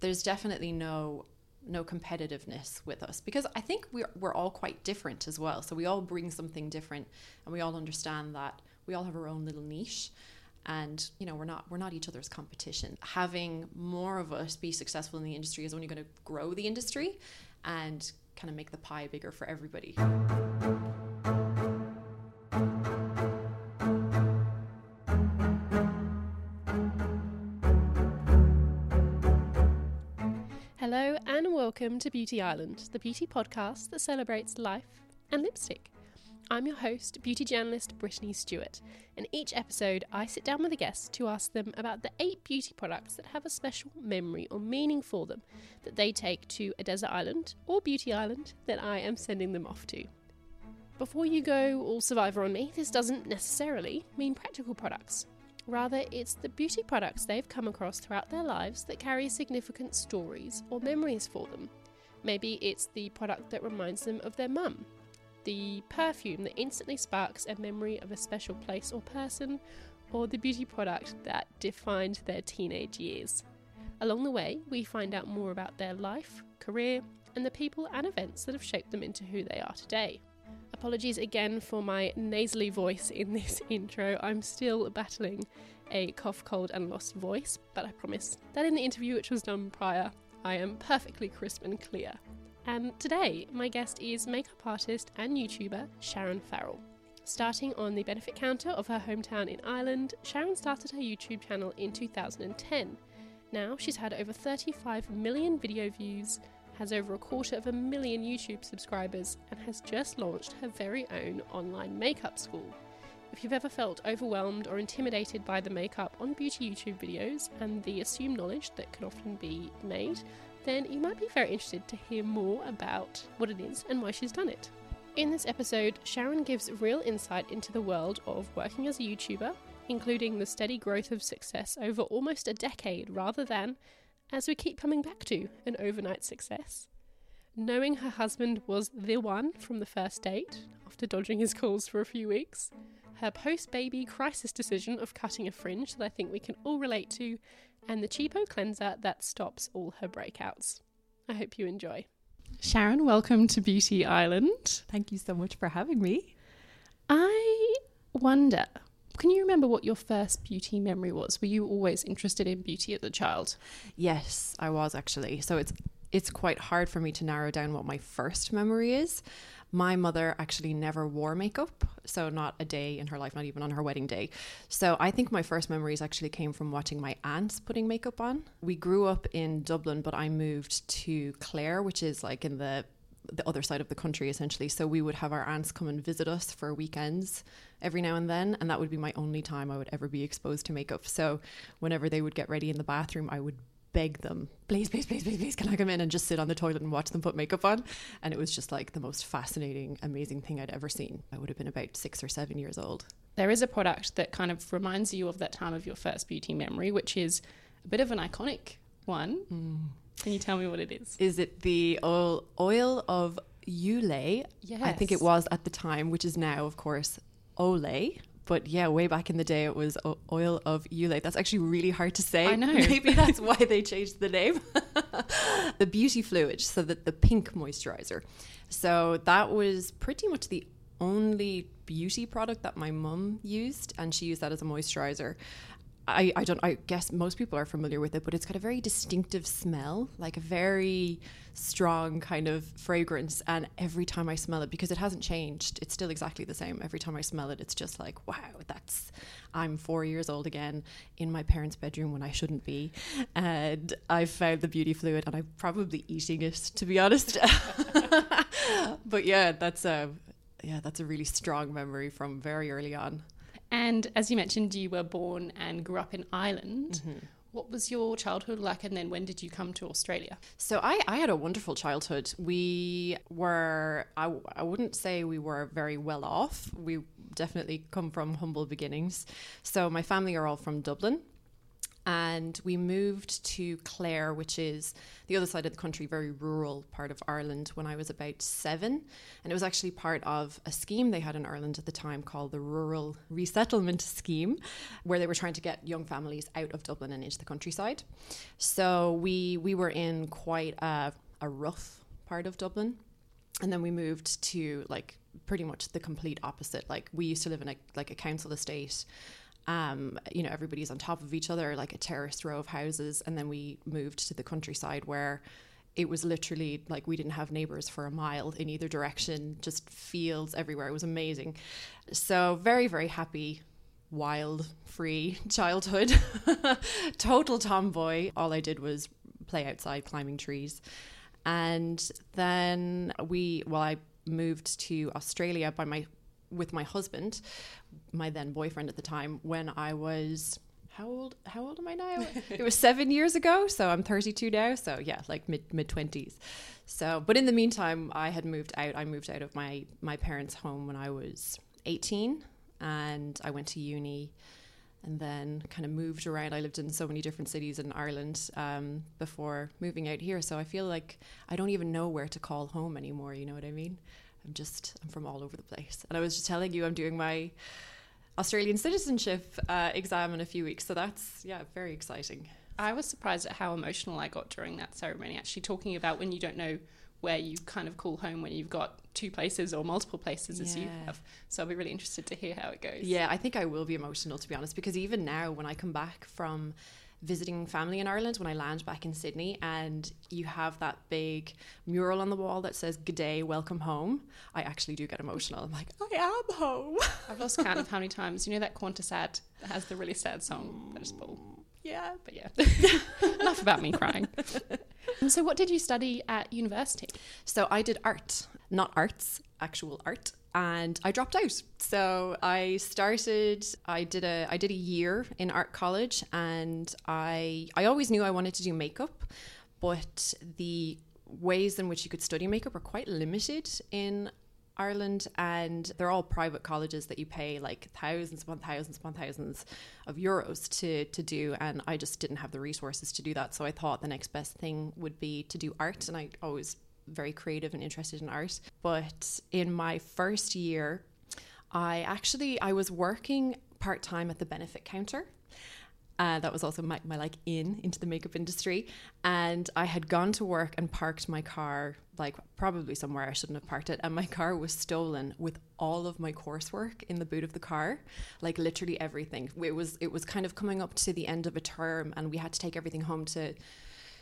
there's definitely no no competitiveness with us because I think we're we're all quite different as well. So we all bring something different, and we all understand that we all have our own little niche and you know we're not we're not each other's competition having more of us be successful in the industry is only going to grow the industry and kind of make the pie bigger for everybody welcome to Beauty Island, the beauty podcast that celebrates life and lipstick. I'm your host, beauty journalist Brittany Stewart, and each episode I sit down with a guest to ask them about the eight beauty products that have a special memory or meaning for them that they take to a desert island or beauty island that I am sending them off to. Before you go all survivor on me, this doesn't necessarily mean practical products. Rather, it's the beauty products they've come across throughout their lives that carry significant stories or memories for them. Maybe it's the product that reminds them of their mum the perfume that instantly sparks a memory of a special place or person, or the beauty product that defined their teenage years. Along the way, we find out more about their life, career, and the people and events that have shaped them into who they are today. Apologies again for my nasally voice in this intro. I'm still battling a cough, cold, and lost voice, but I promise that in the interview which was done prior, I am perfectly crisp and clear. And today, my guest is makeup artist and YouTuber Sharon Farrell. Starting on the benefit counter of her hometown in Ireland, Sharon started her YouTube channel in 2010. Now she's had over 35 million video views, has over a quarter of a million YouTube subscribers, and has just launched her very own online makeup school. If you've ever felt overwhelmed or intimidated by the makeup on beauty YouTube videos and the assumed knowledge that can often be made, then you might be very interested to hear more about what it is and why she's done it. In this episode, Sharon gives real insight into the world of working as a YouTuber, including the steady growth of success over almost a decade rather than, as we keep coming back to, an overnight success. Knowing her husband was the one from the first date, after dodging his calls for a few weeks, her post baby crisis decision of cutting a fringe that I think we can all relate to, and the cheapo cleanser that stops all her breakouts. I hope you enjoy. Sharon, welcome to Beauty Island. thank you so much for having me I wonder, can you remember what your first beauty memory was? Were you always interested in beauty as a child? yes i was actually so it's it's quite hard for me to narrow down what my first memory is my mother actually never wore makeup so not a day in her life not even on her wedding day so i think my first memories actually came from watching my aunts putting makeup on we grew up in dublin but i moved to clare which is like in the the other side of the country essentially. So we would have our aunts come and visit us for weekends every now and then and that would be my only time i would ever be exposed to makeup. So whenever they would get ready in the bathroom i would beg them please please please please please can i come in and just sit on the toilet and watch them put makeup on? And it was just like the most fascinating amazing thing i'd ever seen. I would have been about six or seven years old. There is a product that kind of reminds you of that time of your first beauty memory, which is a bit of an iconic one. Mm. Can you tell me what it is? is it the oil, oil of Ulay? I think it was at the time, which is now, of course, Olay. But yeah, way back in the day, it was oil of Ulay. That's actually really hard to say. I know. Maybe that's why they changed the name. the beauty fluid, so that the pink moisturizer. So that was pretty much the only beauty product that my mum used, and she used that as a moisturizer. I, I don't I guess most people are familiar with it, but it's got a very distinctive smell, like a very strong kind of fragrance. And every time I smell it, because it hasn't changed, it's still exactly the same. Every time I smell it, it's just like, wow, that's I'm four years old again in my parents' bedroom when I shouldn't be. And I found the beauty fluid and I'm probably eating it to be honest. but yeah, that's a yeah, that's a really strong memory from very early on. And as you mentioned, you were born and grew up in Ireland. Mm-hmm. What was your childhood like, and then when did you come to Australia? So I, I had a wonderful childhood. We were, I, I wouldn't say we were very well off. We definitely come from humble beginnings. So my family are all from Dublin. And we moved to Clare, which is the other side of the country, very rural part of Ireland, when I was about seven. And it was actually part of a scheme they had in Ireland at the time called the Rural Resettlement Scheme, where they were trying to get young families out of Dublin and into the countryside. So we we were in quite a, a rough part of Dublin. And then we moved to like pretty much the complete opposite. Like we used to live in a like a council estate um, you know, everybody's on top of each other, like a terraced row of houses. And then we moved to the countryside where it was literally like we didn't have neighbors for a mile in either direction, just fields everywhere. It was amazing. So, very, very happy, wild, free childhood. Total tomboy. All I did was play outside climbing trees. And then we, well, I moved to Australia by my with my husband, my then boyfriend at the time, when I was how old how old am I now? it was seven years ago, so I'm 32 now. So yeah, like mid mid 20s. So, but in the meantime, I had moved out. I moved out of my my parents' home when I was 18, and I went to uni, and then kind of moved around. I lived in so many different cities in Ireland um, before moving out here. So I feel like I don't even know where to call home anymore. You know what I mean? I'm just I'm from all over the place. And I was just telling you I'm doing my Australian citizenship uh, exam in a few weeks, so that's yeah very exciting. I was surprised at how emotional I got during that ceremony. Actually, talking about when you don't know where you kind of call home when you've got two places or multiple places as you have. So I'll be really interested to hear how it goes. Yeah, I think I will be emotional to be honest because even now when I come back from visiting family in Ireland when I land back in Sydney and you have that big mural on the wall that says G'day, welcome home, I actually do get emotional. I'm like, I am home. I've lost count of how many times. You know that Qantas ad that has the really sad song? I just pull. Yeah. But yeah. Enough about me crying. so what did you study at university? So I did art, not arts, actual art and I dropped out. So I started I did a I did a year in art college and I I always knew I wanted to do makeup, but the ways in which you could study makeup are quite limited in Ireland and they're all private colleges that you pay like thousands upon thousands upon thousands of euros to to do and I just didn't have the resources to do that so I thought the next best thing would be to do art and I always very creative and interested in art. But in my first year, I actually I was working part time at the benefit counter. Uh, that was also my, my like in into the makeup industry and i had gone to work and parked my car like probably somewhere i shouldn't have parked it and my car was stolen with all of my coursework in the boot of the car like literally everything it was it was kind of coming up to the end of a term and we had to take everything home to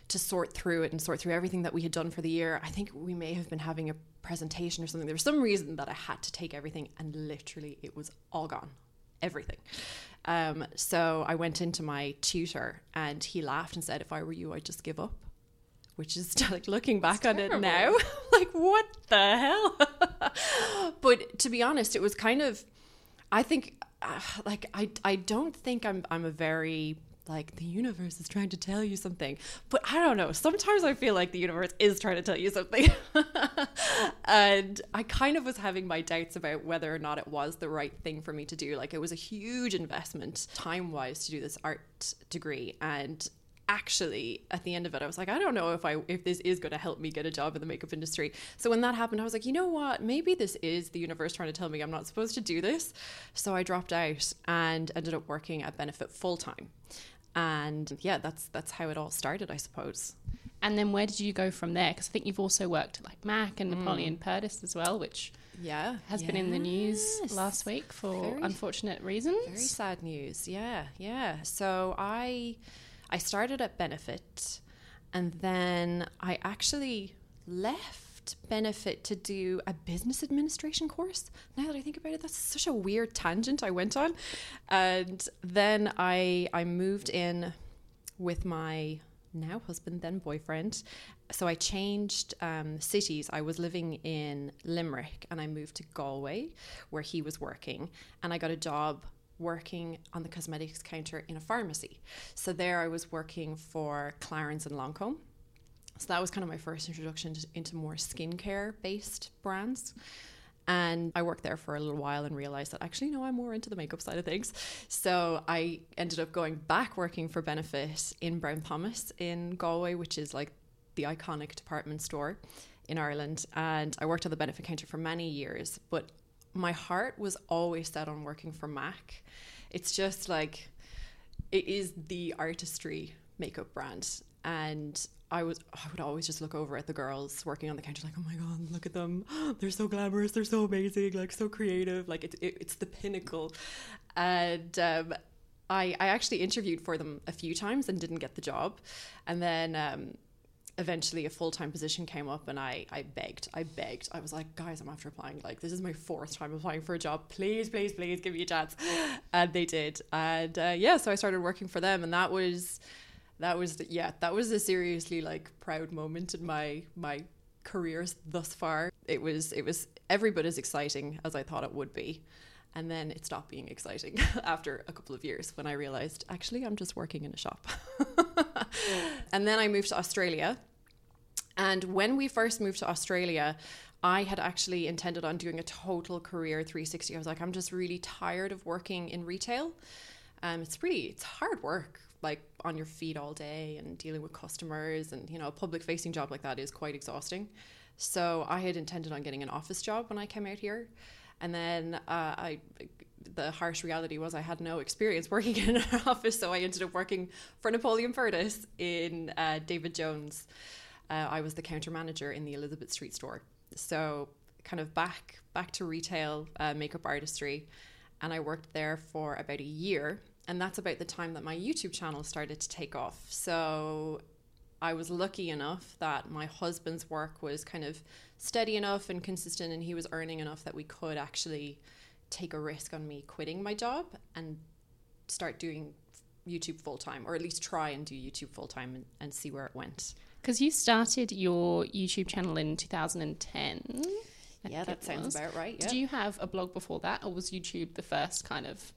to sort through it and sort through everything that we had done for the year. I think we may have been having a presentation or something. There was some reason that I had to take everything, and literally it was all gone, everything. Um, so I went into my tutor, and he laughed and said, "If I were you, I'd just give up." Which is like looking back on it now, like what the hell? but to be honest, it was kind of. I think, uh, like I, I don't think I'm, I'm a very like the universe is trying to tell you something. But I don't know. Sometimes I feel like the universe is trying to tell you something. and I kind of was having my doubts about whether or not it was the right thing for me to do. Like it was a huge investment time wise to do this art degree. And actually at the end of it i was like i don't know if i if this is going to help me get a job in the makeup industry so when that happened i was like you know what maybe this is the universe trying to tell me i'm not supposed to do this so i dropped out and ended up working at benefit full time and yeah that's that's how it all started i suppose. And then where did you go from there? Because i think you've also worked like mac and napoleon mm. perdis as well which yeah has been in the news last week for very, unfortunate reasons. very sad news. Yeah yeah. So i i started at benefit and then i actually left benefit to do a business administration course. Now that I think about it, that's such a weird tangent I went on. And then I I moved in with my now husband, then boyfriend. So I changed um, cities. I was living in Limerick and I moved to Galway where he was working. And I got a job working on the cosmetics counter in a pharmacy. So there I was working for Clarins and Lancome. So that was kind of my first introduction to, into more skincare based brands. And I worked there for a little while and realized that actually, no, I'm more into the makeup side of things. So I ended up going back working for Benefit in Brown Thomas in Galway, which is like the iconic department store in Ireland. And I worked on the benefit counter for many years, but my heart was always set on working for MAC. It's just like, it is the artistry makeup brand. And I was I would always just look over at the girls working on the counter like oh my god look at them. They're so glamorous. They're so amazing like so creative. Like it, it it's the pinnacle. And um, I I actually interviewed for them a few times and didn't get the job. And then um, eventually a full-time position came up and I, I begged i begged. I was like guys i'm after applying. Like this is my fourth time applying for a job. Please please please give me a chance. And they did. And uh, yeah so i started working for them and that was that was the, yeah that was a seriously like proud moment in my my careers thus far. It was it was every bit as exciting as i thought it would be. And then it stopped being exciting after a couple of years when i realized actually i'm just working in a shop. And then i moved to australia. And when we first moved to australia I had actually intended on doing a total career 360. I was like, I'm just really tired of working in retail. Um, it's really it's hard work like on your feet all day and dealing with customers and you know a public facing job like that is quite exhausting. So i had intended on getting an office job when i came out here. And then uh, i the harsh reality was i had no experience working in an office so i ended up working for napoleon Perdis in uh, david jones. Uh, i was the counter manager in the elizabeth street store. So kind of back back to retail uh, makeup artistry. And i worked there for about a year and that's about the time that my YouTube channel started to take off. So I was lucky enough that my husband's work was kind of steady enough and consistent, and he was earning enough that we could actually take a risk on me quitting my job and start doing YouTube full time, or at least try and do YouTube full time and, and see where it went. Because you started your YouTube channel in 2010. yeah, that sounds about right. Yeah. Did you have a blog before that, or was YouTube the first kind of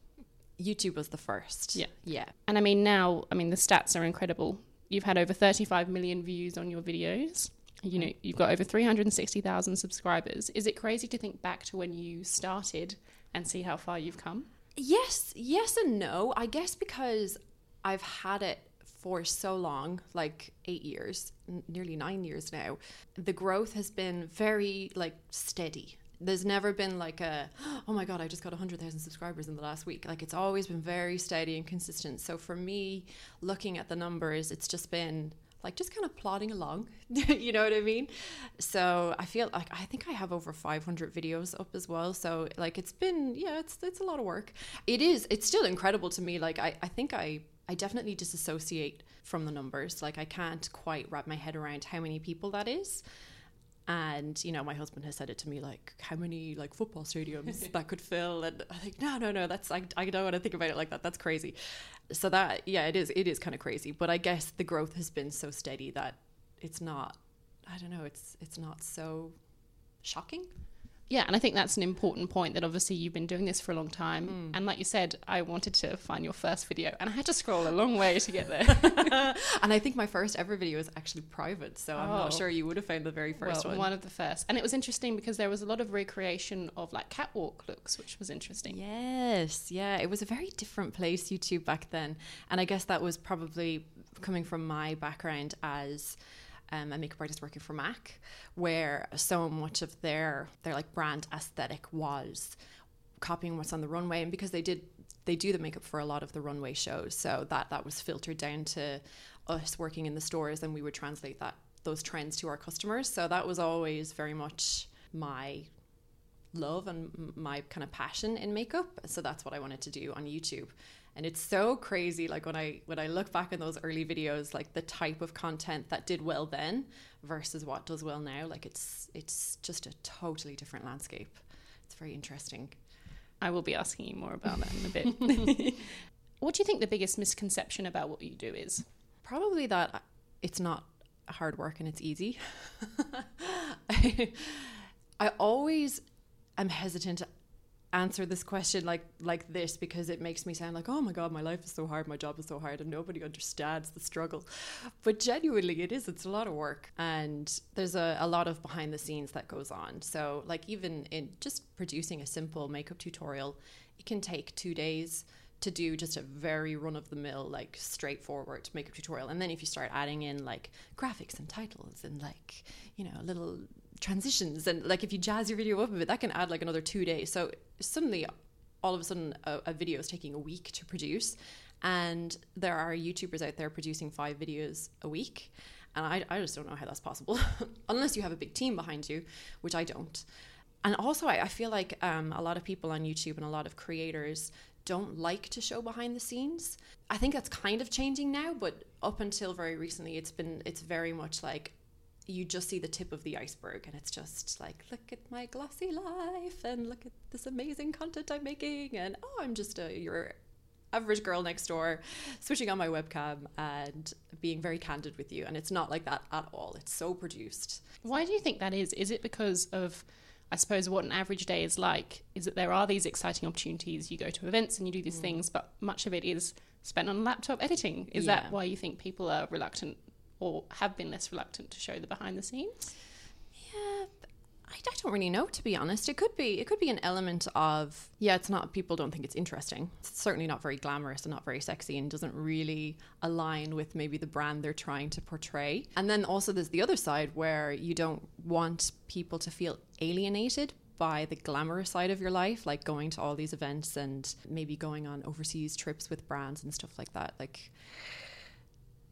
YouTube was the first. Yeah. Yeah. And I mean, now, I mean, the stats are incredible. You've had over 35 million views on your videos. You know, you've got over 360,000 subscribers. Is it crazy to think back to when you started and see how far you've come? Yes, yes and no. I guess because I've had it for so long, like eight years, nearly nine years now, the growth has been very like steady there's never been like a oh my god i just got 100000 subscribers in the last week. Like it's always been very steady and consistent. So for me looking at the numbers it's just been like just kind of plodding along you know what i mean? So i feel like i think i have over 500 videos up as well. So like it's been yeah it's it's a lot of work. It is it's still incredible to me. Like i, I think i i definitely disassociate from the numbers. Like i can't quite wrap my head around how many people that is and you know my husband has said it to me like how many like football stadiums that could fill? And i think no no no that's I, I don't want to think about it like that that's crazy. So that yeah it is it is kind of crazy. But i guess the growth has been so steady that it's not i don't know it's it's not so shocking yeah, and I think that's an important point that obviously you've been doing this for a long time. Mm. And like you said, I wanted to find your first video and I had to scroll a long way to get there. and I think my first ever video was actually private, so I'm not oh. sure you would have found the very first well, one. One of the first. And it was interesting because there was a lot of recreation of like catwalk looks, which was interesting. Yes, yeah. It was a very different place, YouTube, back then. And I guess that was probably coming from my background as um, a makeup artist working for Mac, where so much of their their like brand aesthetic was copying what's on the runway, and because they did they do the makeup for a lot of the runway shows, so that that was filtered down to us working in the stores, and we would translate that those trends to our customers. So that was always very much my love and my kind of passion in makeup. So that's what I wanted to do on YouTube and it's so crazy like when i when i look back in those early videos like the type of content that did well then versus what does well now like it's it's just a totally different landscape. It's very interesting. I will be asking you more about that in a bit. What do you think the biggest misconception about what you do is? Probably that it's not hard work and it's easy. I, I always am hesitant answer this question like like this because it makes me sound like oh my god my life is so hard my job is so hard and nobody understands the struggle but genuinely it is it's a lot of work and there's a, a lot of behind the scenes that goes on so like even in just producing a simple makeup tutorial it can take two days to do just a very run of the mill, like straightforward makeup tutorial. And then if you start adding in like graphics and titles and like, you know, a little transitions and like if you jazz your video up a bit, that can add like another two days. So suddenly, all of a sudden, a, a video is taking a week to produce. And there are YouTubers out there producing five videos a week. And I, I just don't know how that's possible unless you have a big team behind you, which I don't. And also, I, I feel like um, a lot of people on YouTube and a lot of creators don't like to show behind the scenes. I think that's kind of changing now, but up until very recently, it's been it's very much like you just see the tip of the iceberg, and it's just like look at my glossy life, and look at this amazing content I'm making, and oh, I'm just a your average girl next door switching on my webcam and being very candid with you and it's not like that at all it's so produced why do you think that is is it because of I suppose what an average day is like is that there are these exciting opportunities. You go to events and you do these mm. things, but much of it is spent on laptop editing. Is yeah. that why you think people are reluctant or have been less reluctant to show the behind the scenes? Yeah, I, don't really know to be honest. It could be it could be an element of yeah, it's not people don't think it's interesting. It's certainly not very glamorous and not very sexy and doesn't really align with maybe the brand they're trying to portray. And then also there's the other side where you don't want people to feel alienated by the glamorous side of your life, like going to all these events and maybe going on overseas trips with brands and stuff like that. Like,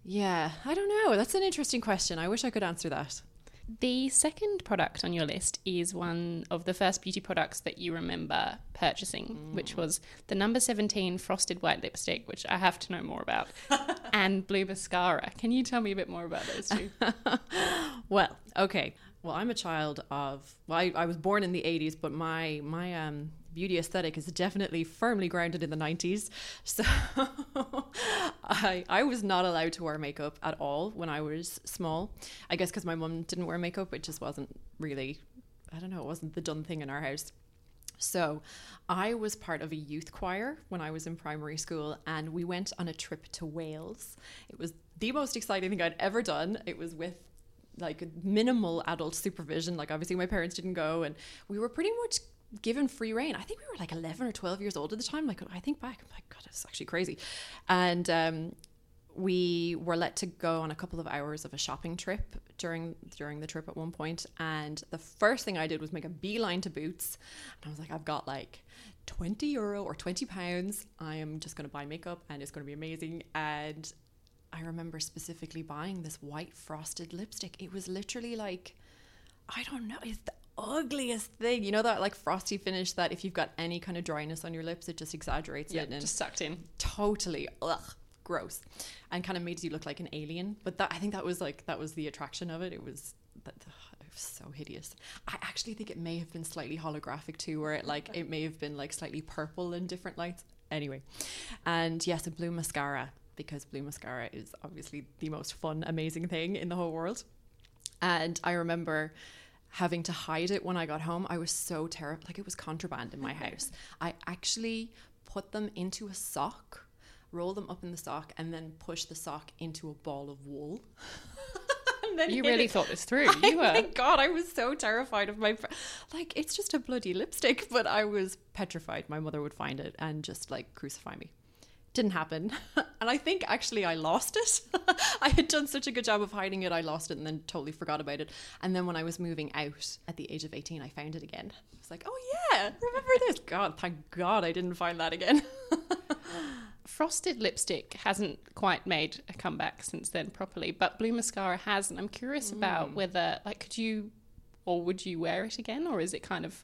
yeah, I don't know. That's an interesting question. I wish I could answer that. The second product on your list is one of the first beauty products that you remember purchasing, mm. which was the number 17 frosted white lipstick, which I have to know more about, and blue mascara. Can you tell me a bit more about those two? well, okay. Well, I'm a child of. Well, I, I was born in the 80s, but my my um, beauty aesthetic is definitely firmly grounded in the 90s. So I I was not allowed to wear makeup at all when I was small. I guess because my mum didn't wear makeup, it just wasn't really. I don't know. It wasn't the done thing in our house. So, I was part of a youth choir when I was in primary school, and we went on a trip to Wales. It was the most exciting thing I'd ever done. It was with like minimal adult supervision. Like obviously my parents didn't go, and we were pretty much given free reign. I think we were like 11 or 12 years old at the time. Like I think back, like, God, it's actually crazy. And um, we were let to go on a couple of hours of a shopping trip during during the trip at one point and the first thing I did was make a beeline to Boots and I was like I've got like 20 euro or 20 pounds I am just going to buy makeup and it's going to be amazing and I remember specifically buying this white frosted lipstick. It was literally like, I don't know, ugliest thing. You know that like frosty finish that if you've got any kind of dryness on your lips, it just exaggerates yeah, it and just sucked in. Totally, ugh, gross, and kind of makes you look like an alien. But that I think that was like that was the attraction of it. It was that. It was so hideous. I actually think it may have been slightly holographic too, where it like it may have been like slightly purple in different lights. Anyway, and yes, a blue mascara because blue mascara is obviously the most fun, amazing thing in the whole world. And I remember having to hide it when I got home. I was so terrified. Like it was contraband in my house. I actually put them into a sock, roll them up in the sock, and then push the sock into a ball of wool. you really it. thought this through. You were. Thank God, I was so terrified of my. Fr- like, it's just a bloody lipstick, but I was petrified my mother would find it and just like crucify me didn't happen. and I think actually I lost it. I had done such a good job of hiding it, I lost it and then totally forgot about it. And then when I was moving out at the age of 18, I found it again. I was like, oh yeah, remember this? God, thank God I didn't find that again. Frosted lipstick hasn't quite made a comeback since then properly, but blue mascara has. And I'm curious mm. about whether, like, could you or would you wear it again, or is it kind of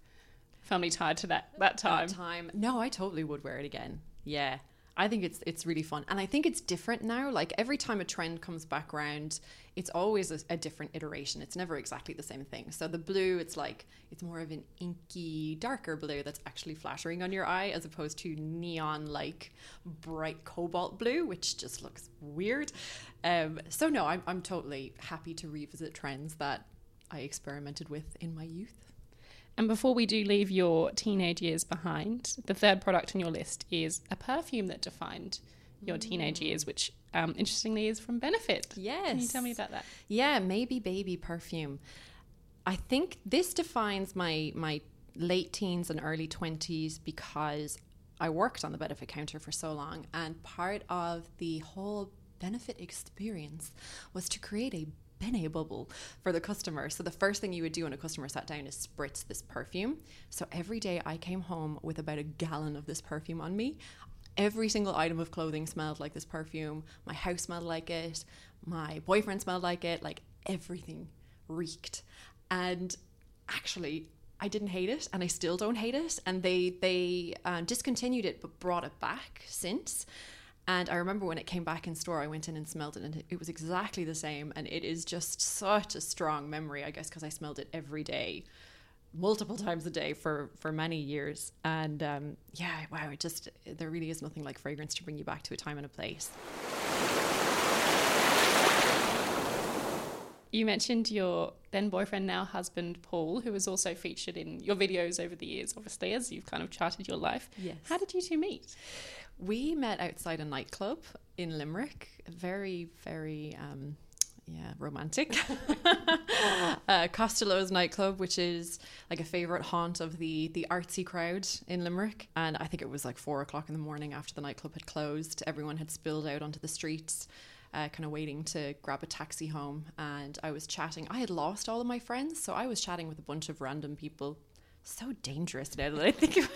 firmly tied to that that time? That time. No, I totally would wear it again. Yeah. I think it's it's really fun, and I think it's different now. Like every time a trend comes back around, it's always a, a, different iteration. It's never exactly the same thing. So the blue, it's like it's more of an inky, darker blue that's actually flattering on your eye, as opposed to neon like bright cobalt blue, which just looks weird. Um, so no, I'm I'm totally happy to revisit trends that I experimented with in my youth. And before we do leave your teenage years behind, the third product on your list is a perfume that defined your teenage years, which um, interestingly is from Benefit. Yes. Can you tell me about that? Yeah, maybe baby perfume. I think this defines my my late teens and early 20s because I worked on the benefit counter for so long and part of the whole benefit experience was to create a Bene bubble for the customer. So the first thing you would do when a customer sat down is spritz this perfume. So every day I came home with about a gallon of this perfume on me. Every single item of clothing smelled like this perfume. My house smelled like it. My boyfriend smelled like it. Like everything reeked. And actually, I didn't hate it, and I still don't hate it. And they they uh, discontinued it, but brought it back since. And I remember when it came back in store, I went in and smelled it, and it was exactly the same. And it is just such a strong memory, I guess, because I smelled it every day, multiple times a day for for many years. And um, yeah, wow, it just there really is nothing like fragrance to bring you back to a time and a place. You mentioned your then boyfriend, now husband, Paul, who was also featured in your videos over the years, obviously, as you've kind of charted your life. Yes. How did you two meet? We met outside a nightclub in Limerick. Very, very, um, yeah, romantic. uh, Costello's nightclub, which is like a favorite haunt of the the artsy crowd in Limerick. And I think it was like four o'clock in the morning after the nightclub had closed. Everyone had spilled out onto the streets. Uh, kind of waiting to grab a taxi home, and I was chatting. I had lost all of my friends, so I was chatting with a bunch of random people. So dangerous now that I think about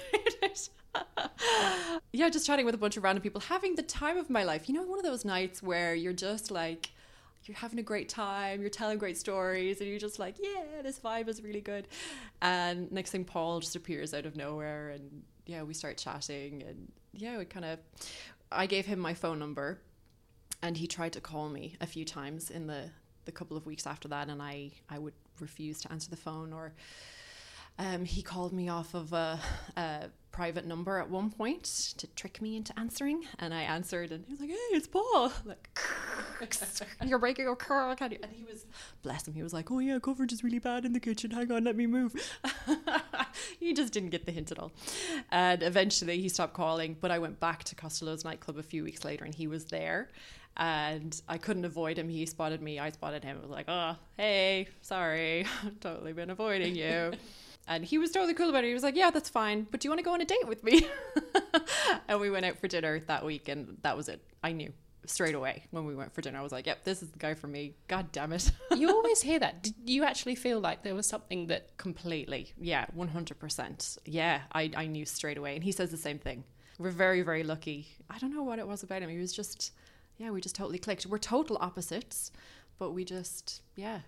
it. yeah, just chatting with a bunch of random people, having the time of my life. You know, one of those nights where you're just like, you're having a great time, you're telling great stories, and you're just like, yeah, this vibe is really good. And next thing, Paul just appears out of nowhere, and yeah, we start chatting, and yeah, we kind of, I gave him my phone number, and he tried to call me a few times in the the couple of weeks after that, and I I would refuse to answer the phone or. Um, he called me off of a, a, private number at one point to trick me into answering, and I answered, and he was like, "Hey, it's Paul." Like, you're breaking a car, can you? And he was, bless him, he was like, "Oh yeah, coverage is really bad in the kitchen. Hang on, let me move." he just didn't get the hint at all, and eventually he stopped calling. But I went back to Costello's nightclub a few weeks later, and he was there. And I couldn't avoid him. He spotted me. I spotted him. I was like, "Oh, hey, sorry, I've totally been avoiding you." And he was totally cool about it. He was like, "Yeah, that's fine, but do you want to go on a date with me?" and we went out for dinner that week, and that was it. I knew straight away when we went for dinner. I was like, "Yep, this is the guy for me." God damn it! you always hear that. Did you actually feel like there was something that completely? Yeah, one hundred percent. Yeah, I I knew straight away, and he says the same thing. We're very very lucky. I don't know what it was about him. He was just, yeah, we just totally clicked. We're total opposites, but we just, yeah,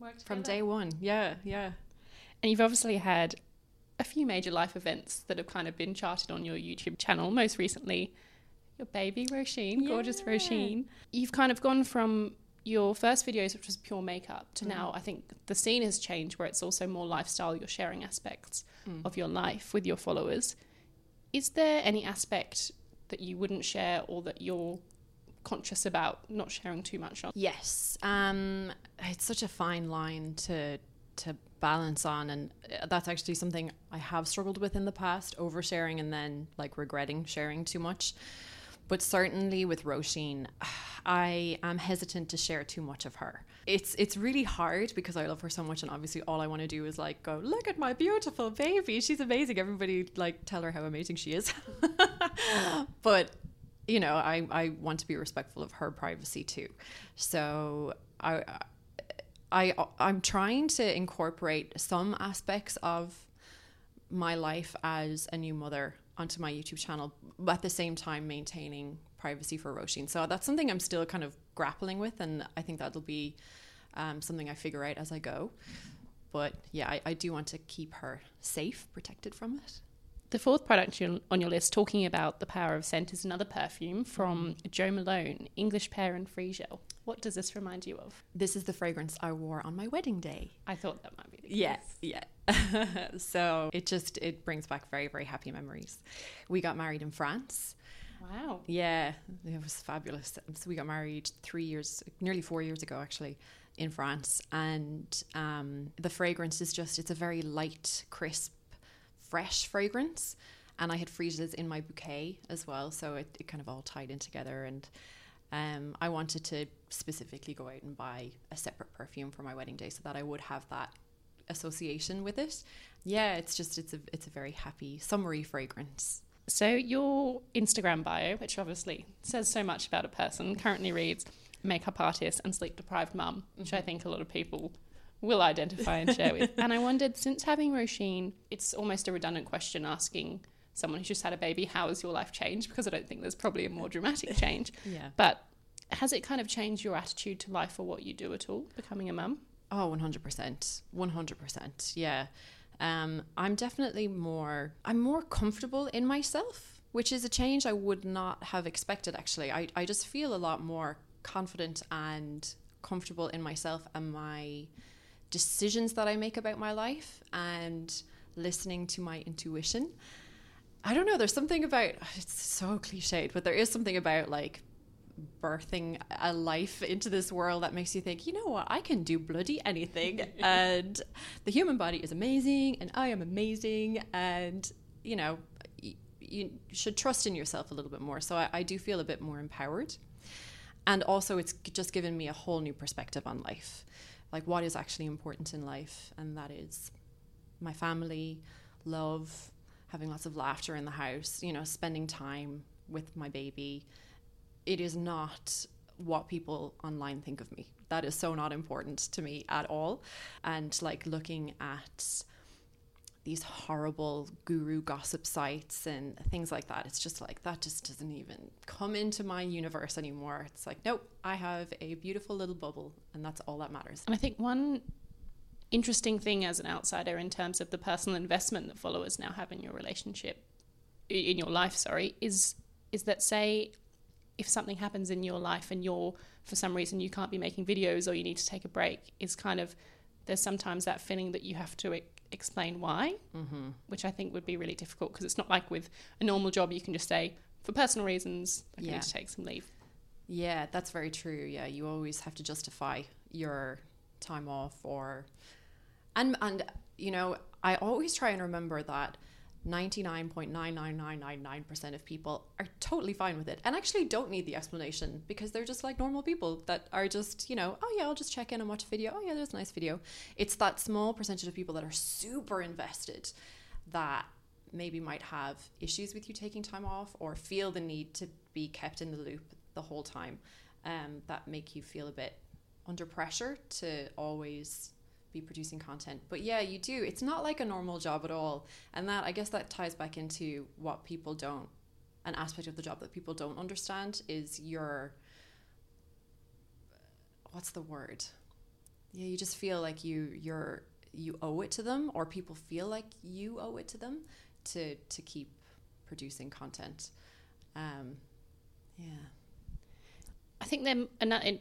worked from day one. Yeah, yeah. And you've obviously had a few major life events that have kind of been charted on your YouTube channel. Most recently, your baby Roisin, yeah. gorgeous Roisin. You've kind of gone from your first videos, which was pure makeup, to mm. now I think the scene has changed where it's also more lifestyle. You're sharing aspects mm. of your life with your followers. Is there any aspect that you wouldn't share or that you're conscious about not sharing too much on? Yes. Um, it's such a fine line to to balance on and uh, that's actually something I have struggled with in the past oversharing and then like regretting sharing too much but certainly with Roisin I am hesitant to share too much of her it's it's really hard because I love her so much and obviously all I want to do is like go look at my beautiful baby she's amazing everybody like tell her how amazing she is but you know I, I want to be respectful of her privacy too so I I I'm trying to incorporate some aspects of my life as a new mother onto my YouTube channel, but at the same time maintaining privacy for Roisin. So that's something I'm still kind of grappling with, and I think that'll be um, something I figure out as I go. But yeah, I, I do want to keep her safe, protected from it. The fourth product on your list, talking about the power of scent, is another perfume from mm-hmm. Jo Malone, English Pear and Freesia. What does this remind you of? This is the fragrance I wore on my wedding day. I thought that might be the case. Yeah, yeah. so it just it brings back very very happy memories. We got married in France. Wow. Yeah, it was fabulous. So we got married three years, nearly four years ago, actually. in France, and um, the fragrance is just it's a very light, crisp, fresh fragrance. And I had freesias in my bouquet as well, so it, it kind of all tied in together. And um, I wanted to specifically go out and buy a separate perfume for my wedding day so that I would have that association with it. Yeah, it's just it's a it's a very happy summery fragrance. So your Instagram bio, which obviously says so much about a person, currently reads makeup artist and sleep deprived mum, which I think a lot of people will identify and share with. And I wondered, since having Roisin, it's almost a redundant question asking someone who's just had a baby, how has your life changed? Because I don't think there's probably a more dramatic change. Yeah. But has it kind of changed your attitude to life or what you do at all, becoming a mum? Oh, 100%. 100%. Yeah. Um, I'm definitely more, I'm more comfortable in myself, which is a change I would not have expected actually. I, I just feel a lot more confident and comfortable in myself and my decisions that I make about my life and listening to my intuition. I don't know, there's something about, it's so cliched, but there is something about like birthing a life into this world that makes you think, you know what, I can do bloody anything. and the human body is amazing, and I am amazing. And, you know, you should trust in yourself a little bit more. So I, I do feel a bit more empowered. And also, it's just given me a whole new perspective on life like what is actually important in life. And that is my family, love, having lots of laughter in the house, you know, spending time with my baby it is not what people online think of me. That is so not important to me at all. And like looking at these horrible guru gossip sites and things like that, it's just like that just doesn't even come into my universe anymore. It's like, nope, I have a beautiful little bubble and that's all that matters. And I think one interesting thing as an outsider in terms of the personal investment that followers now have in your relationship in your life sorry is is that say if something happens in your life and you're for some reason you can't be making videos or you need to take a break is kind of there's sometimes that feeling that you have to explain why mm-hmm. which i think would be really difficult because it's not like with a normal job you can just say for personal reasons i yeah. need to take some leave yeah that's very true yeah you always have to justify your time off or and and you know i always try and remember that 99.99999% of people are totally fine with it and actually don't need the explanation because they're just like normal people that are just, you know, oh yeah, I'll just check in and watch a video. Oh yeah, there's a nice video. It's that small percentage of people that are super invested that maybe might have issues with you taking time off or feel the need to be kept in the loop the whole time um, that make you feel a bit under pressure to always be producing content. But yeah, you do. It's not like a normal job at all. And that, I guess, that ties back into what people don't, an aspect of the job that people don't understand is your, what's the word? Yeah, you just feel like you, you're, you owe it to them, or people feel like you owe it to them to, to keep producing content. Um, yeah. I think then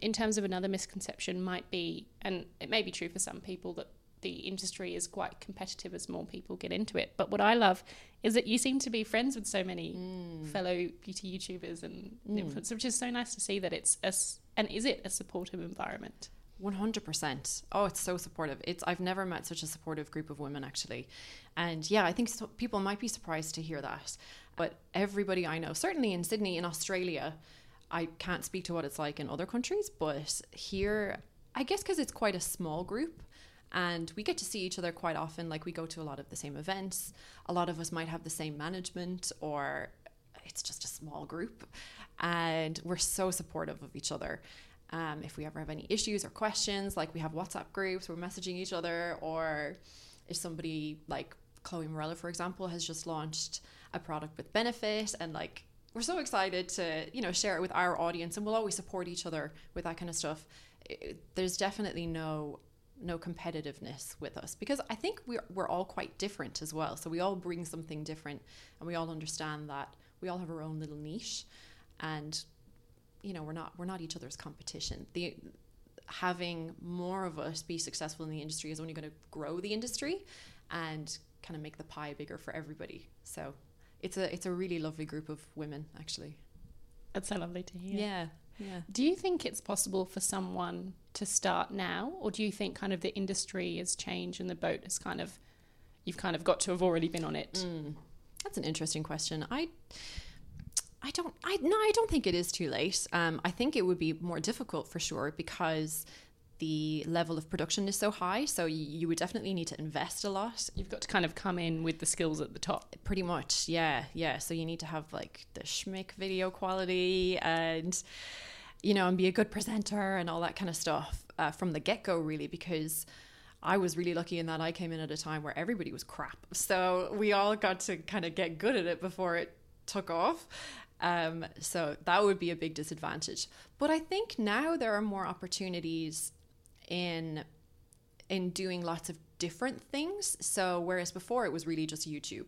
in terms of another misconception might be, and it may be true for some people that the industry is quite competitive as more people get into it. But what I love is that you seem to be friends with so many mm. fellow beauty YouTubers and mm. influencers, which is so nice to see that it's a, and is it a supportive environment? 100%. Oh, it's so supportive. It's I've never met such a supportive group of women actually. And yeah, I think so, people might be surprised to hear that. But everybody I know, certainly in Sydney in Australia, I can't speak to what it's like in other countries, but here, I guess because it's quite a small group and we get to see each other quite often. Like we go to a lot of the same events. A lot of us might have the same management, or it's just a small group, and we're so supportive of each other. Um, if we ever have any issues or questions, like we have WhatsApp groups, we're messaging each other, or if somebody like Chloe Morello, for example, has just launched a product with benefit and like we're so excited to you know share it with our audience and we'll always support each other with that kind of stuff it, there's definitely no no competitiveness with us because I think we're, we're all quite different as well. So we all bring something different and we all understand that we all have our own little niche and you know we're not we're not each other's competition. The having more of us be successful in the industry is only going to grow the industry and kind of make the pie bigger for everybody. So it's a it's a really lovely group of women actually. It's so lovely to hear. Yeah. Yeah. Do you think it's possible for someone to start now, or do you think kind of the industry has changed and the boat has kind of you've kind of got to have already been on it? Mm. That's an interesting question. I I don't I no, I don't think it is too late. Um, I think it would be more difficult for sure because the level of production is so high. So you, you would definitely need to invest a lot. You've got to kind of come in with the skills at the top. Pretty much, yeah, yeah. So you need to have like the schmick video quality and you know, and be a good presenter and all that kind of stuff uh, from the get go, really, because. I was really lucky in that I came in at a time where everybody was crap. So we all got to kind of get good at it before it took off. Um, so that would be a big disadvantage. But I think now there are more opportunities in in doing lots of different things. So whereas before it was really just YouTube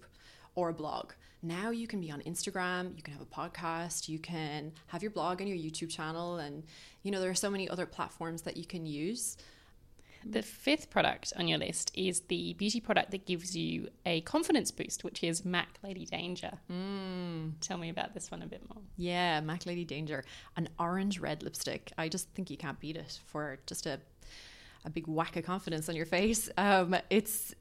or a blog, now you can be on Instagram, you can have a podcast, you can have your blog and your YouTube channel, and you know there are so many other platforms that you can use. The fifth product on your list is the beauty product that gives you a confidence boost, which is MAC Lady Danger. Mm. Tell me about this one a bit more. Yeah, MAC Lady Danger, an orange red lipstick. I just think you can't beat it for just a a big whack of confidence on your face. Um, it's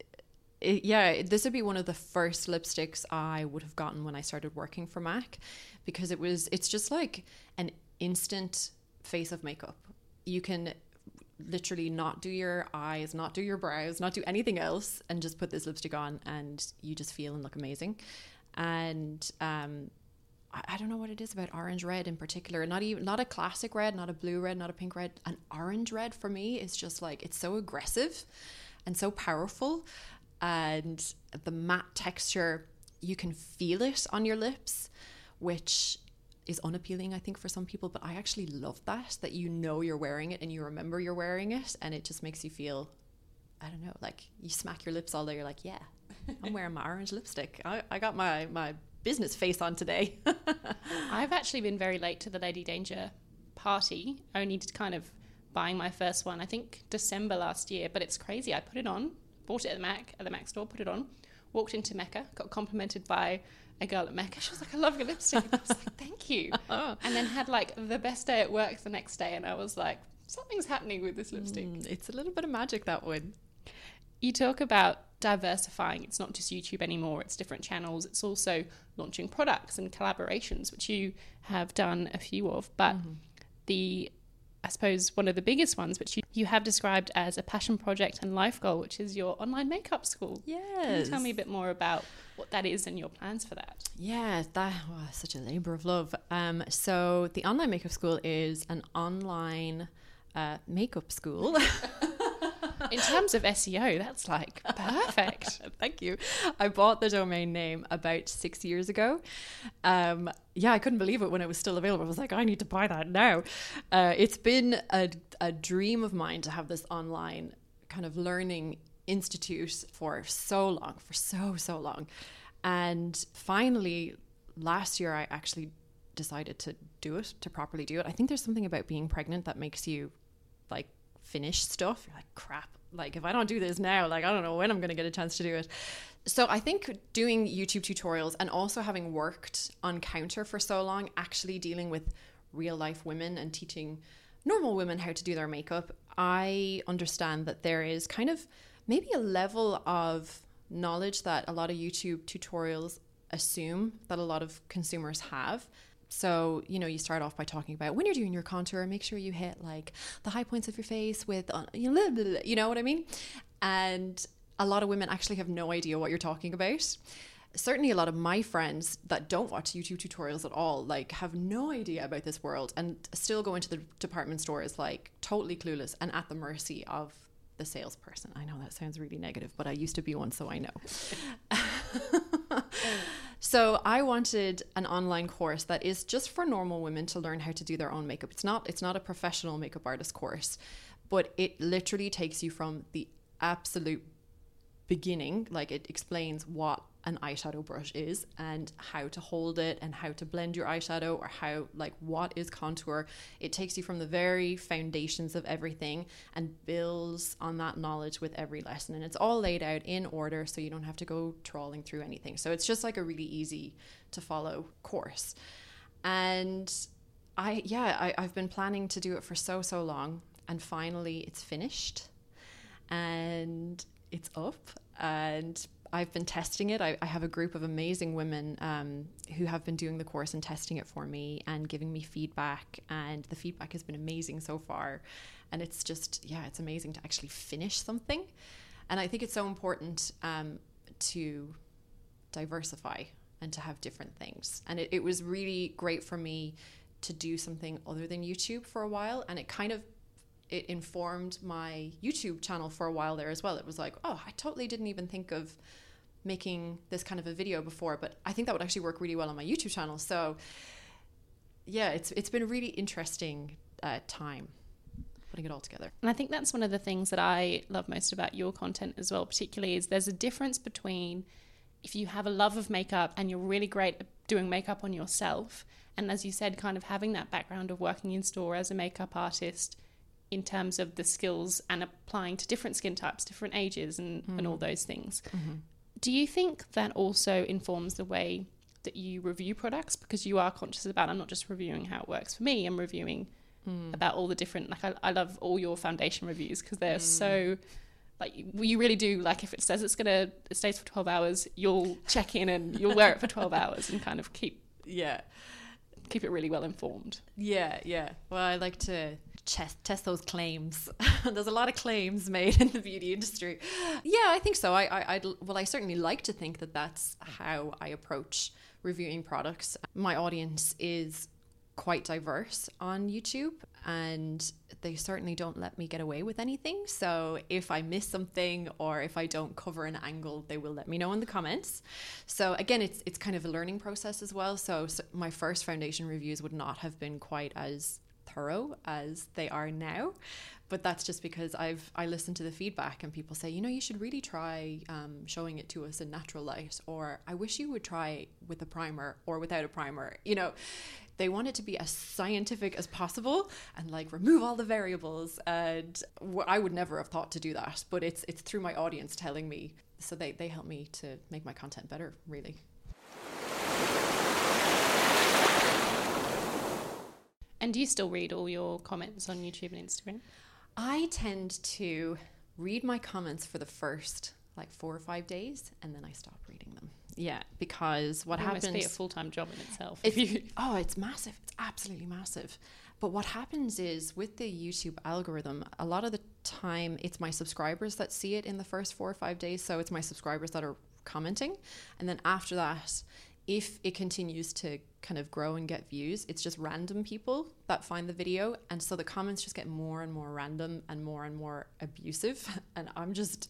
it, yeah, this would be one of the first lipsticks I would have gotten when I started working for MAC because it was it's just like an instant face of makeup. You can literally not do your eyes, not do your brows, not do anything else, and just put this lipstick on, and you just feel and look amazing. And um, I, don't know what it is about orange red in particular. Not even not a classic red, not a blue red, not a pink red. An orange red for me is just like it's so aggressive and so powerful, and the matte texture you can feel it on your lips, which is unappealing, I think, for some people, but I actually love that, that you know you're wearing it and you remember you're wearing it, and it just makes you feel, I don't know, like you smack your lips all day, you're like, yeah, I'm wearing my orange lipstick. I, I got my, my business face on today. I've actually been very late to the Lady Danger party, only to kind of buying my first one, I think December last year, but it's crazy. I put it on, bought it at the Mac, at the Mac store, put it on, walked into Mecca, got complimented by a girl at Mecca. She was like, I love your lipstick. I was like, thank you. Oh. And then had like the best day at work the next day. And I was like, something's happening with this lipstick. Mm, it's a little bit of magic, that one. You talk about diversifying. It's not just YouTube anymore, it's different channels. It's also launching products and collaborations, which you have done a few of. But Mm-hmm. the I suppose one of the biggest ones, which you, you have described as a passion project and life goal, which is your online makeup school. Can you Yes. tell me a bit more about what that is and your plans for that? Yeah, that was such a labor of love. Um, so the online makeup school is an online uh, makeup school. In terms of SEO, that's like perfect. Thank you. I bought the domain name about six years ago. Um, yeah, I couldn't believe it when it was still available. I was like, I need to buy that now. Uh, it's been a, a dream of mine to have this online kind of learning institute for so long, for so, so long. And finally, last year, I actually decided to do it, to properly do it. I think there's something about being pregnant that makes you like finish stuff. You're like, crap. Like, if I don't do this now, like, I don't know when I'm going to get a chance to do it. So I think doing YouTube tutorials and also having worked on counter for so long, actually dealing with real life women and teaching normal women how to do their makeup, I understand that there is kind of maybe a level of knowledge that a lot of YouTube tutorials assume that a lot of consumers have. So, you know, you start off by talking about when you're doing your contour, make sure you hit like the high points of your face with, uh, you know, what I mean? And a lot of women actually have no idea what you're talking about. Certainly, a lot of my friends that don't watch YouTube tutorials at all, like, have no idea about this world and still go into the department store stores, like, totally clueless and at the mercy of the salesperson. I know that sounds really negative, but I used to be one, so I know. so I wanted an online course that is just for normal women to learn how to do their own makeup. It's not it's not a professional makeup artist course, but it literally takes you from the absolute beginning, like it explains what an eyeshadow brush is and how to hold it and how to blend your eyeshadow or how like what is contour. It takes you from the very foundations of everything and builds on that knowledge with every lesson. And it's all laid out in order so you don't have to go trawling through anything. So it's just like a really easy to follow course. And I yeah, I, I've been planning to do it for so so long, and finally it's finished, and it's up, and I've been testing it. I, I have a group of amazing women um, who have been doing the course and testing it for me and giving me feedback, and the feedback has been amazing so far, and it's just yeah, it's amazing to actually finish something, and I think it's so important um, to diversify and to have different things, and it, it was really great for me to do something other than YouTube for a while, and it kind of it informed my YouTube channel for a while there as well. It was like, oh, I totally didn't even think of making this kind of a video before, but I think that would actually work really well on my YouTube channel. So yeah, it's it's been a really interesting uh, time putting it all together. And I think that's one of the things that I love most about your content as well, particularly is there's a difference between if you have a love of makeup and you're really great at doing makeup on yourself, and as you said, kind of having that background of working in store as a makeup artist in terms of the skills and applying to different skin types, different ages, and, mm. and all those things. Mm-hmm. Do you think that also informs the way that you review products? Because you are conscious about, I'm not just reviewing how it works for me, I'm reviewing mm. about all the different, like, I, I love all your foundation reviews because they're mm. so like you really do like if it says it's gonna it stays for 12 hours you'll check in and you'll wear it for 12 hours and kind of keep yeah keep it really well informed yeah yeah well i like to test test those claims. There's a lot of claims made in the beauty industry. Yeah, I think so. I, I I'd, well, I certainly like to think that that's how I approach reviewing products. My audience is quite diverse on YouTube and they certainly don't let me get away with anything. So if I miss something or if I don't cover an angle, they will let me know in the comments. So again, it's it's kind of a learning process as well. So, so my first foundation reviews would not have been quite as thorough as they are now. But that's just because I've I listen to the feedback and people say you know you should really try um, showing it to us in natural light or I wish you would try with a primer or without a primer. You know they want it to be as scientific as possible and like remove all the variables and I would never have thought to do that but it's it's through my audience telling me. So they, they help me to make my content better really And do you still read all your comments on YouTube and Instagram? I tend to read my comments for the first like four or five days, and then I stop reading them. Yeah, because what it happens? Must be a full time job in itself. If you, oh, it's massive. It's absolutely massive. But what happens is with the YouTube algorithm, a lot of the time it's my subscribers that see it in the first four or five days. So it's my subscribers that are commenting, and then after that, if it continues to kind of grow and get views, it's just random people that find the video. And so the comments just get more and more random and more and more abusive. And I'm just,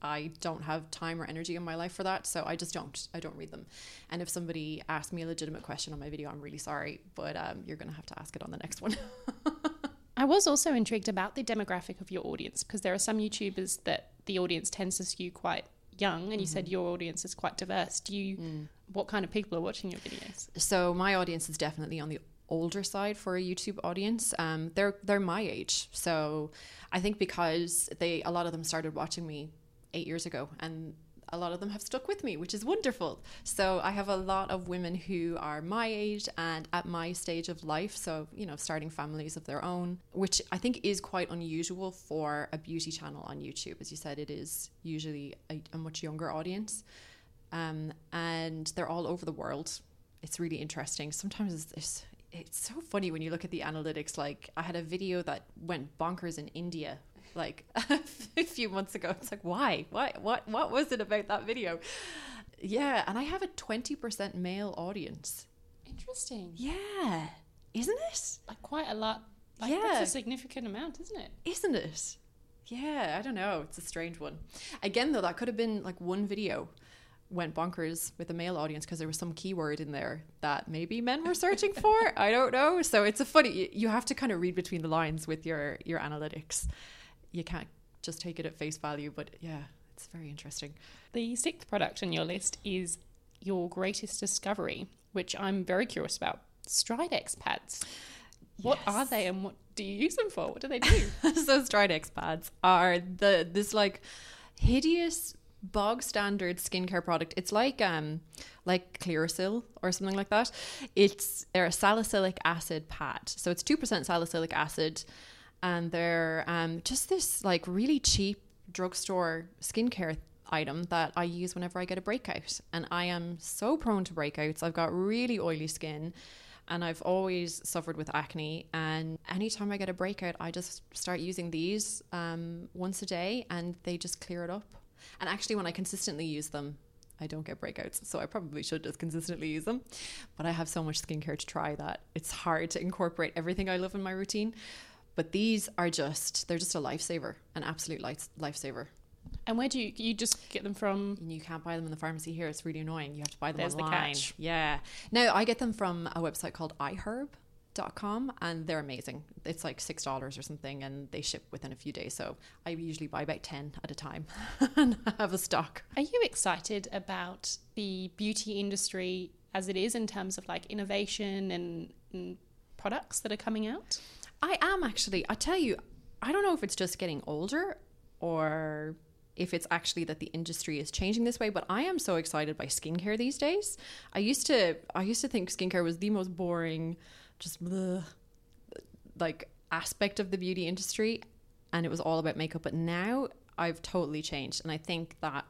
I don't have time or energy in my life for that. So I just don't, I don't read them. And if somebody asks me a legitimate question on my video, I'm really sorry, but um, you're going to have to ask it on the next one. I was also intrigued about the demographic of your audience because there are some YouTubers that the audience tends to skew quite young and you mm-hmm. said your audience is quite diverse do you mm. What kind of people are watching your videos so my audience is definitely on the older side for a YouTube audience. Um, they're they're my age, so I think because they a lot of them started watching me eight years ago, and a lot of them have stuck with me, which is wonderful. So I have a lot of women who are my age and at my stage of life. So, you know, starting families of their own, which I think is quite unusual for a beauty channel on YouTube. As you said, it is usually a, a much younger audience. Um, and they're all over the world. It's really interesting. Sometimes it's, it's, it's so funny when you look at the analytics. Like, I had a video that went bonkers in India like a few months ago. It's like, why? What? What? What was it about that video? Yeah, and I have a twenty percent male audience. Interesting. Yeah, isn't it? Like quite a lot. Like, yeah, that's a significant amount, isn't it? Isn't it? Yeah, I don't know. It's a strange one. Again, though, that could have been like one video went bonkers with the male audience because there was some keyword in there that maybe men were searching for. I don't know. So it's a funny. You have to kind of read between the lines with your your analytics you can't just take it at face value. But yeah, it's very interesting. The sixth product on your list is your greatest discovery, which I'm very curious about. Stridex pads. What yes. are they and what do you use them for? What do they do? so Stridex pads are the this like hideous bog standard skincare product. It's like um like Clearasil or something like that. It's they're a salicylic acid pad. So it's 2% salicylic acid and they're um just this like really cheap drugstore skincare item that I use whenever I get a breakout. And I am so prone to breakouts. I've got really oily skin and I've always suffered with acne. And anytime I get a breakout, I just start using these um, once a day and they just clear it up. And actually, when I consistently use them, I don't get breakouts. So I probably should just consistently use them. But I have so much skincare to try that it's hard to incorporate everything I love in my routine. But these are just, they're just a lifesaver, an absolute life, lifesaver. And where do you you just get them from? And you can't buy them in the pharmacy here. It's really annoying. You have to buy them There's the online. catch. Yeah. Now I get them from a website called iHerb.com and they're amazing. It's like six dollars or something and they ship within a few days. So I usually buy about ten at a time and have a stock. Are you excited about the beauty industry as it is in terms of like innovation and, and products that are coming out? I am actually. I tell you, I don't know if it's just getting older or if it's actually that the industry is changing this way, but I am so excited by skincare these days. I used to I used to think skincare was the most boring, just like aspect of the beauty industry and it was all about makeup, but now I've totally changed and I think that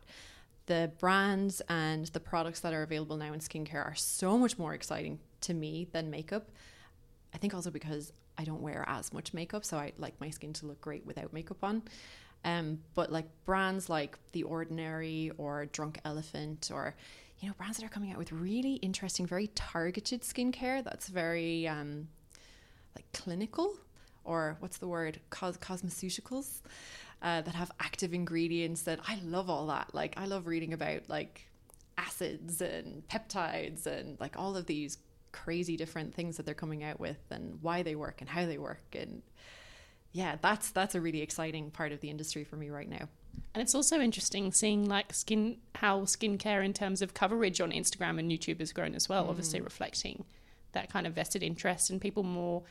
the brands and the products that are available now in skincare are so much more exciting to me than makeup. I think also because I don't wear as much makeup, so I like my skin to look great without makeup on. Um, but like brands like The Ordinary or Drunk Elephant or you know brands that are coming out with really interesting, very targeted skincare that's very um, like clinical or what's the word? Cos- cosmeceuticals uh, that have active ingredients that I love all that. Like I love reading about like acids and peptides and like all of these crazy different things that they're coming out with and why they work and how they work. And yeah that's that's a really exciting part of the industry for me right now And it's also interesting seeing like skin how skincare in terms of coverage on Instagram and YouTube has grown as well, obviously mm. reflecting that kind of vested interest and people more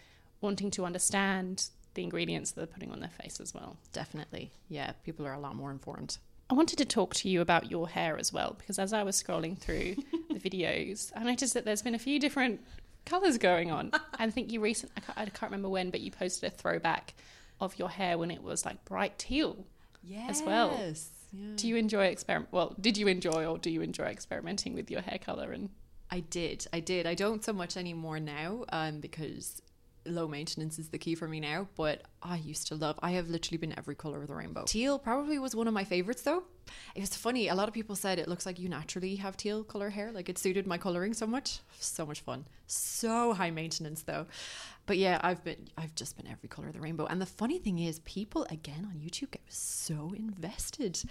wanting to understand the ingredients that they're putting on their face as well. definitely yeah people are a lot more informed I wanted to talk to you about your hair as well because as I was scrolling through the videos, I noticed that there's been a few different colors going on. I think you recent I can't, I can't remember when, but you posted a throwback of your hair when it was like bright teal. Yeah As well. yeah. Do you enjoy experiment? Well, did you enjoy or do you enjoy experimenting with your hair color? And I did. I did. I don't so much anymore now um, because low maintenance is the key for me now. But I used to love, I have literally been every color of the rainbow. Teal probably was one of my favorites though. It was funny. A lot of people said it looks like you naturally have teal color hair. Like it suited my coloring so much. So much fun. So high maintenance though. But yeah, I've been, I've just been every color of the rainbow. And the funny thing is, people again on YouTube get so invested.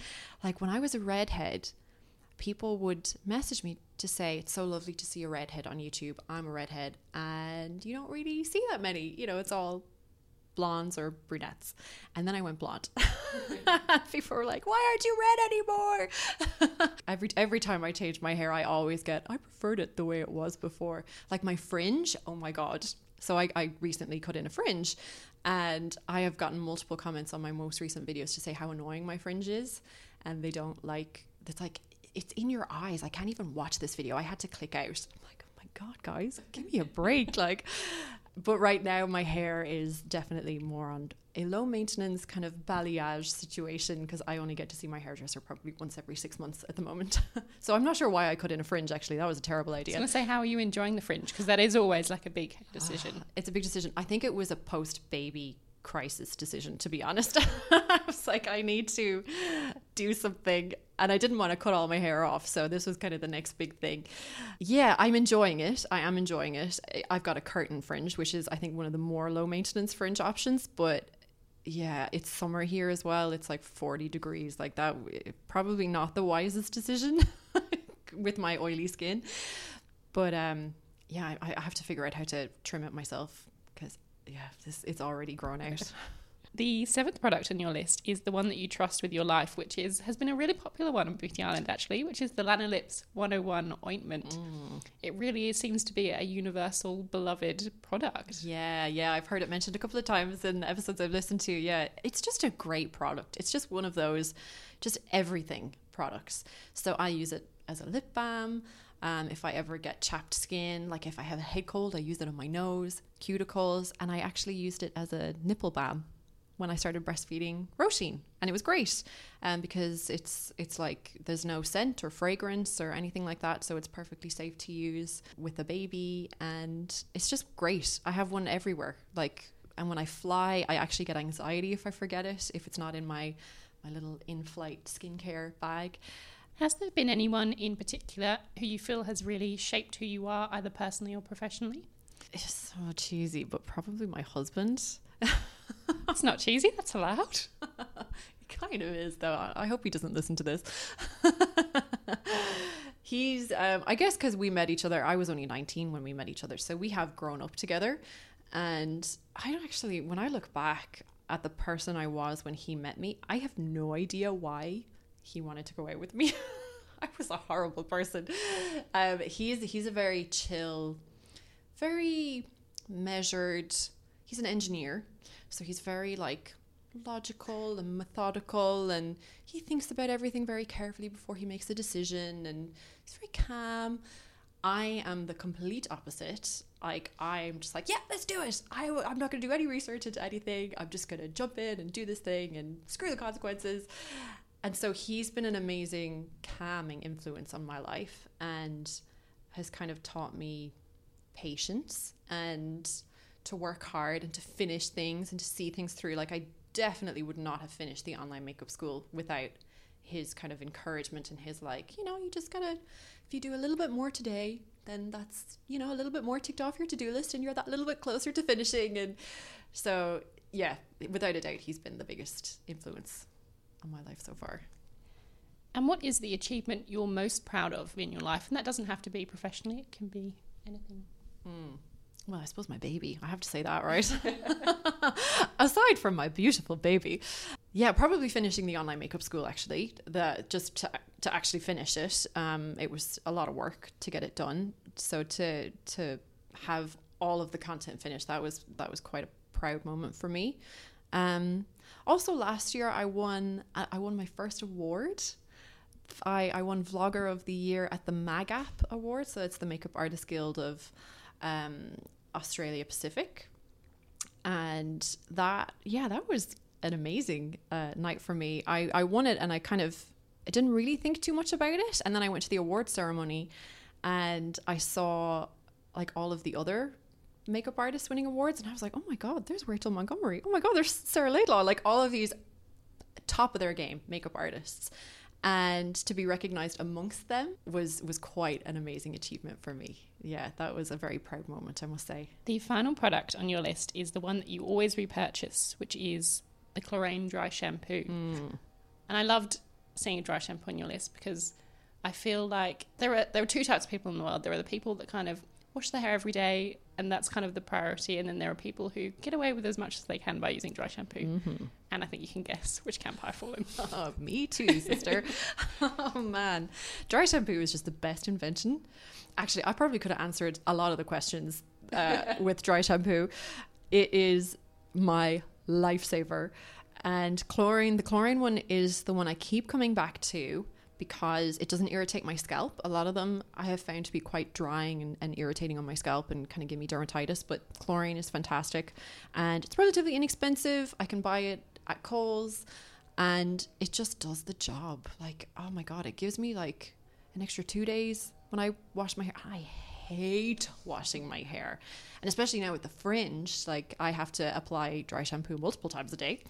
Like when I was a redhead, people would message me to say it's so lovely to see a redhead on YouTube. I'm a redhead, and you don't really see that many. You know, it's all blondes or brunettes. And then I went blonde. people were like, "Why aren't you red anymore?" every every time I change my hair, I always get, "I preferred it the way it was before." Like my fringe. Oh my god. So I, I recently cut in a fringe, and I have gotten multiple comments on my most recent videos to say how annoying my fringe is, and they don't like. It's like it's in your eyes. I can't even watch this video. I had to click out. I'm like, oh my god, guys, give me a break. like, but right now my hair is definitely more on a low maintenance kind of balayage situation because I only get to see my hairdresser probably once every six months at the moment. so I'm not sure why I cut in a fringe. Actually, that was a terrible idea. I was going to say, how are you enjoying the fringe? Because that is always like a big decision. It's a big decision. I think it was a post baby crisis decision, to be honest. I was like, I need to do something. And I didn't want to cut all my hair off. So this was kind of the next big thing. Yeah, I'm enjoying it. I am enjoying it. I've got a curtain fringe, which is, I think, one of the more low maintenance fringe options. But yeah, it's summer here as well. It's like 40 degrees. Like that, probably not the wisest decision with my oily skin. But um, yeah, I, I have to figure out how to trim it myself because yeah, this it's already grown out. The seventh product on your list is the one that you trust with your life, which is has been a really popular one on Beauty Island actually, which is the Lanolips 101 ointment. Mm. It really seems to be a universal beloved product. Yeah, yeah, I've heard it mentioned a couple of times in episodes I've listened to. Yeah, it's just a great product. It's just one of those, just everything products. So I use it as a lip balm. Um, if I ever get chapped skin, like if I have a head cold, I use it on my nose, cuticles, and I actually used it as a nipple balm when I started breastfeeding Roisin, and it was great, um, because it's it's like there's no scent or fragrance or anything like that, so it's perfectly safe to use with a baby, and it's just great. I have one everywhere, like, and when I fly, I actually get anxiety if I forget it, if it's not in my my little in-flight skincare bag. Has there been anyone in particular who you feel has really shaped who you are, either personally or professionally? It's so cheesy, but probably my husband. It's not cheesy, that's allowed. It kind of is, though. I hope he doesn't listen to this. He's, um, I guess, because we met each other. I was only 19 when we met each other. So we have grown up together. And I actually, when I look back at the person I was when he met me, I have no idea why he wanted to go out with me. I was a horrible person. Um, he's he's a very chill, very measured. He's an engineer, so he's very like logical and methodical, and he thinks about everything very carefully before he makes a decision, and he's very calm. I am the complete opposite. Like I'm just like, yeah, let's do it. I, I'm not going to do any research into anything. I'm just going to jump in and do this thing and screw the consequences. And so he's been an amazing calming influence on my life and has kind of taught me patience and to work hard and to finish things and to see things through. Like I definitely would not have finished the online makeup school without his kind of encouragement and his like, you know, you just gotta if you do a little bit more today, then that's, you know, a little bit more ticked off your to-do list and you're that little bit closer to finishing and so yeah, without a doubt he's been the biggest influence on my life so far. And what is the achievement you're most proud of in your life? And that doesn't have to be professionally, it can be anything. Mm. Well, I suppose my baby. I have to say that, right? Aside from my beautiful baby. Yeah, probably finishing the online makeup school actually. The just to to actually finish it. Um it was a lot of work to get it done. So to to have all of the content finished, that was that was quite a proud moment for me. Um also last year I won I won my first award. I, I won Vlogger of the Year at the MAGAP Award, so it's the Makeup Artist Guild of um, Australia Pacific. And that, yeah, that was an amazing uh, night for me. I, I won it and I kind of I didn't really think too much about it. And then I went to the award ceremony and I saw like all of the other makeup artists winning awards. And I was like, oh my God, there's Rachel Montgomery. Oh my God, there's Sarah Laidlaw. Like all of these top of their game makeup artists and to be recognized amongst them was was quite an amazing achievement for me yeah that was a very proud moment i must say The final product on your list is the one that you always repurchase, which is the Klorane dry shampoo. Mm. And I loved seeing a dry shampoo on your list because I feel like there are there are two types of people in the world. There are the people that kind of wash their hair every day and that's kind of the priority and then there are people who get away with as much as they can by using dry shampoo. Mm-hmm. And I think you can guess which camp I fall in. Oh, me too, sister. oh man, dry shampoo is just the best invention. Actually, I probably could have answered a lot of the questions uh, with dry shampoo. It is my lifesaver, and Klorane. The Klorane one is the one I keep coming back to because it doesn't irritate my scalp. A lot of them I have found to be quite drying and, and irritating on my scalp and kind of give me dermatitis. But Klorane is fantastic, and it's relatively inexpensive. I can buy it at Coles and it just does the job. Like, oh my god, it gives me like an extra two days when I wash my hair. I hate washing my hair, and especially now with the fringe, like I have to apply dry shampoo multiple times a day,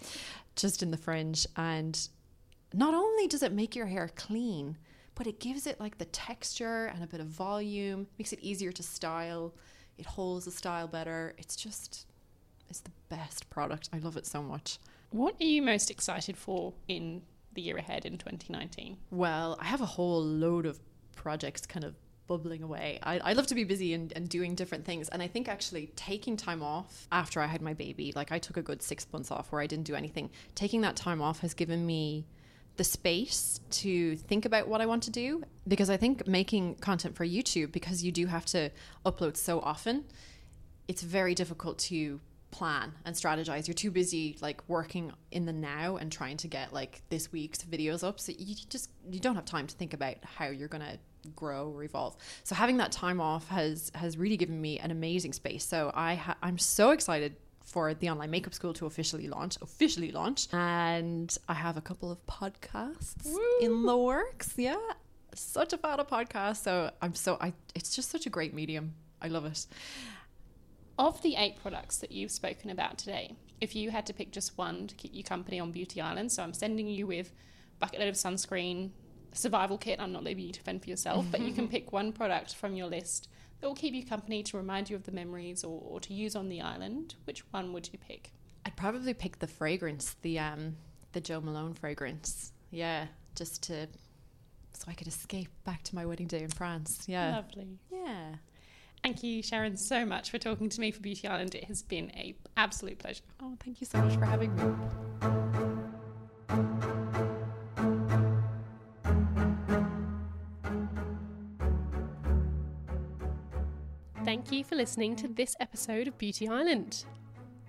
just in the fringe. And not only does it make your hair clean, but it gives it like the texture and a bit of volume, makes it easier to style. It holds the style better. It's just, it's the best product. I love it so much. What are you most excited for in the year ahead in 2019? Well, I have a whole load of projects kind of bubbling away. I, I love to be busy and, and doing different things. And I think actually taking time off after I had my baby, like I took a good six months off where I didn't do anything, taking that time off has given me the space to think about what I want to do because I think making content for YouTube because you do have to upload so often it's very difficult to plan and strategize. You're too busy like working in the now and trying to get like this week's videos up so you just you don't have time to think about how you're going to grow or evolve. So having that time off has has really given me an amazing space. So i ha- i'm so excited for the online makeup school to officially launch officially launch and i have a couple of podcasts Woo! in the works yeah such a fan of podcasts so i'm so i it's just such a great medium i love it Of the eight products that you've spoken about today, if you had to pick just one to keep you company on Beauty Island, so I'm sending you with bucket load of sunscreen, survival kit. I'm not leaving you to fend for yourself, but you can pick one product from your list that will keep you company to remind you of the memories or, or to use on the island. Which one would you pick? I'd probably pick the fragrance, the um the Jo Malone fragrance. Yeah, just to so I could escape back to my wedding day in France. Yeah. Lovely. Yeah. Thank you, Sharon, so much for talking to me for Beauty Island. It has been a absolute pleasure. Oh, thank you so much for having me. For listening to this episode of Beauty Island.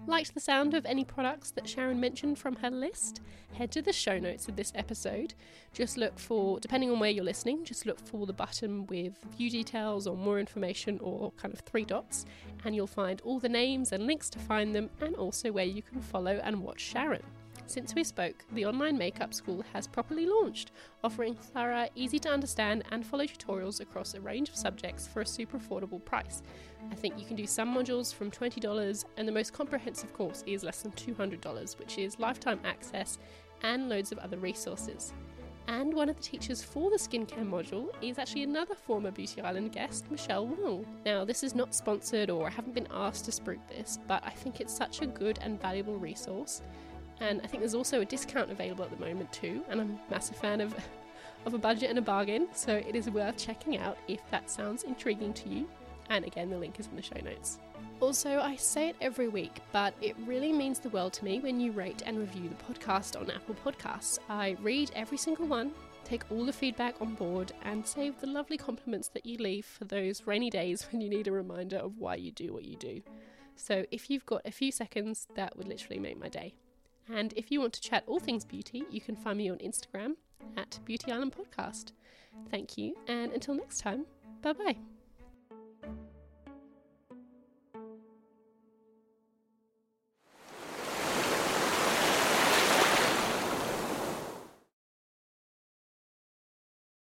Liked the sound of any products that Sharon mentioned from her list? Head to the show notes of this episode. Just look for, depending on where you're listening, just look for the button with view details or more information or kind of three dots, and you'll find all the names and links to find them, and also where you can follow and watch Sharon. Since we spoke, the online makeup school has properly launched, offering thorough, easy to understand, and follow tutorials across a range of subjects for a super affordable price. I think you can do some modules from $20, and the most comprehensive course is less than $200, which is lifetime access and loads of other resources. And one of the teachers for the skincare module is actually another former Beauty Island guest, Michelle Wong. Now, this is not sponsored or I haven't been asked to spruik this, but I think it's such a good and valuable resource. And I think there's also a discount available at the moment too, and I'm a massive fan of, of a budget and a bargain, so it is worth checking out if that sounds intriguing to you. And again, the link is in the show notes. Also, I say it every week, but it really means the world to me when you rate and review the podcast on Apple Podcasts. I read every single one, take all the feedback on board, and save the lovely compliments that you leave for those rainy days when you need a reminder of why you do what you do. So, if you've got a few seconds, that would literally make my day. And if you want to chat all things beauty, you can find me on Instagram at Beauty Island Podcast. Thank you, and until next time, bye bye.